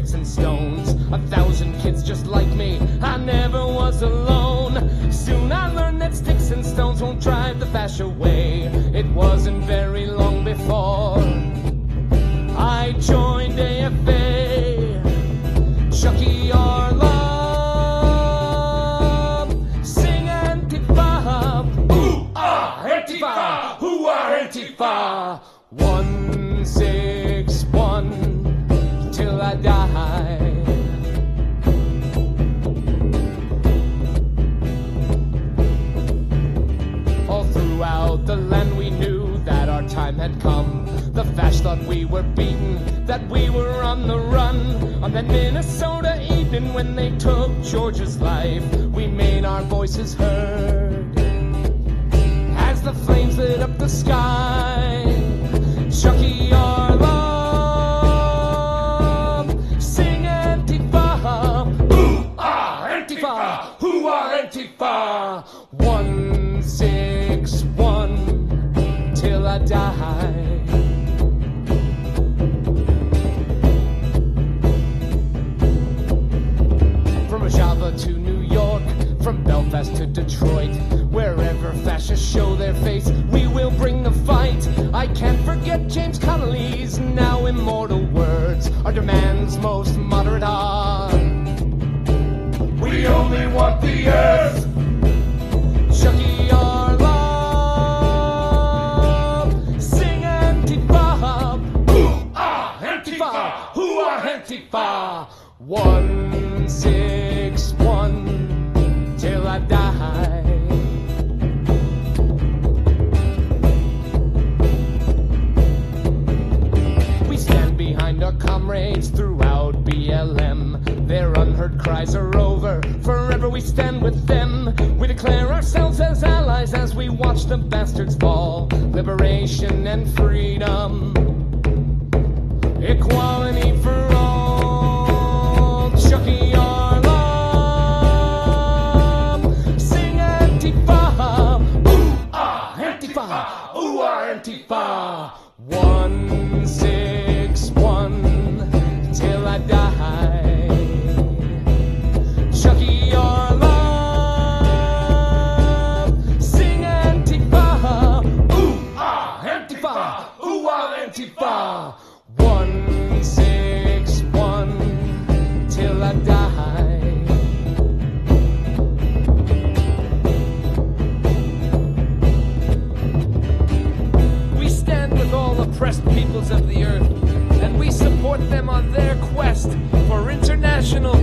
Sticks and stones. A thousand kids just like me, I never was alone. Soon I learned that sticks and stones won't drive the fascia away. It wasn't very long before I joined AFA. Tiocfaidh ar La, sing Antifa. Ooh, ah, Antifa, who are Antifa? One, time had come. The Fash thought we were beaten, that we were on the run. On that Minnesota evening when they took George's life, we made our voices heard. As the flames lit up the sky, Tiocfaidh ar La, sing Antifa, ooh ah Antifa, who are Antifa? One I die. From Java to New York, from Belfast to Detroit, wherever fascists show their face, we will bring the fight. I can't forget James Connolly's now immortal words. Our demands most moderate are. Antifa? One six one till I die. We stand behind our comrades throughout BLM. Their unheard cries are over. Forever we stand with them. We declare ourselves as allies as we watch the bastards fall. Liberation and freedom. Equality for Antifa. Ooh Antifa. One six one till I die. Tiocfaidh ar La. Sing Antifa. Ooh ah Antifa. Ooh ah Antifa. One six oppressed peoples of the earth, and we support them on their quest for international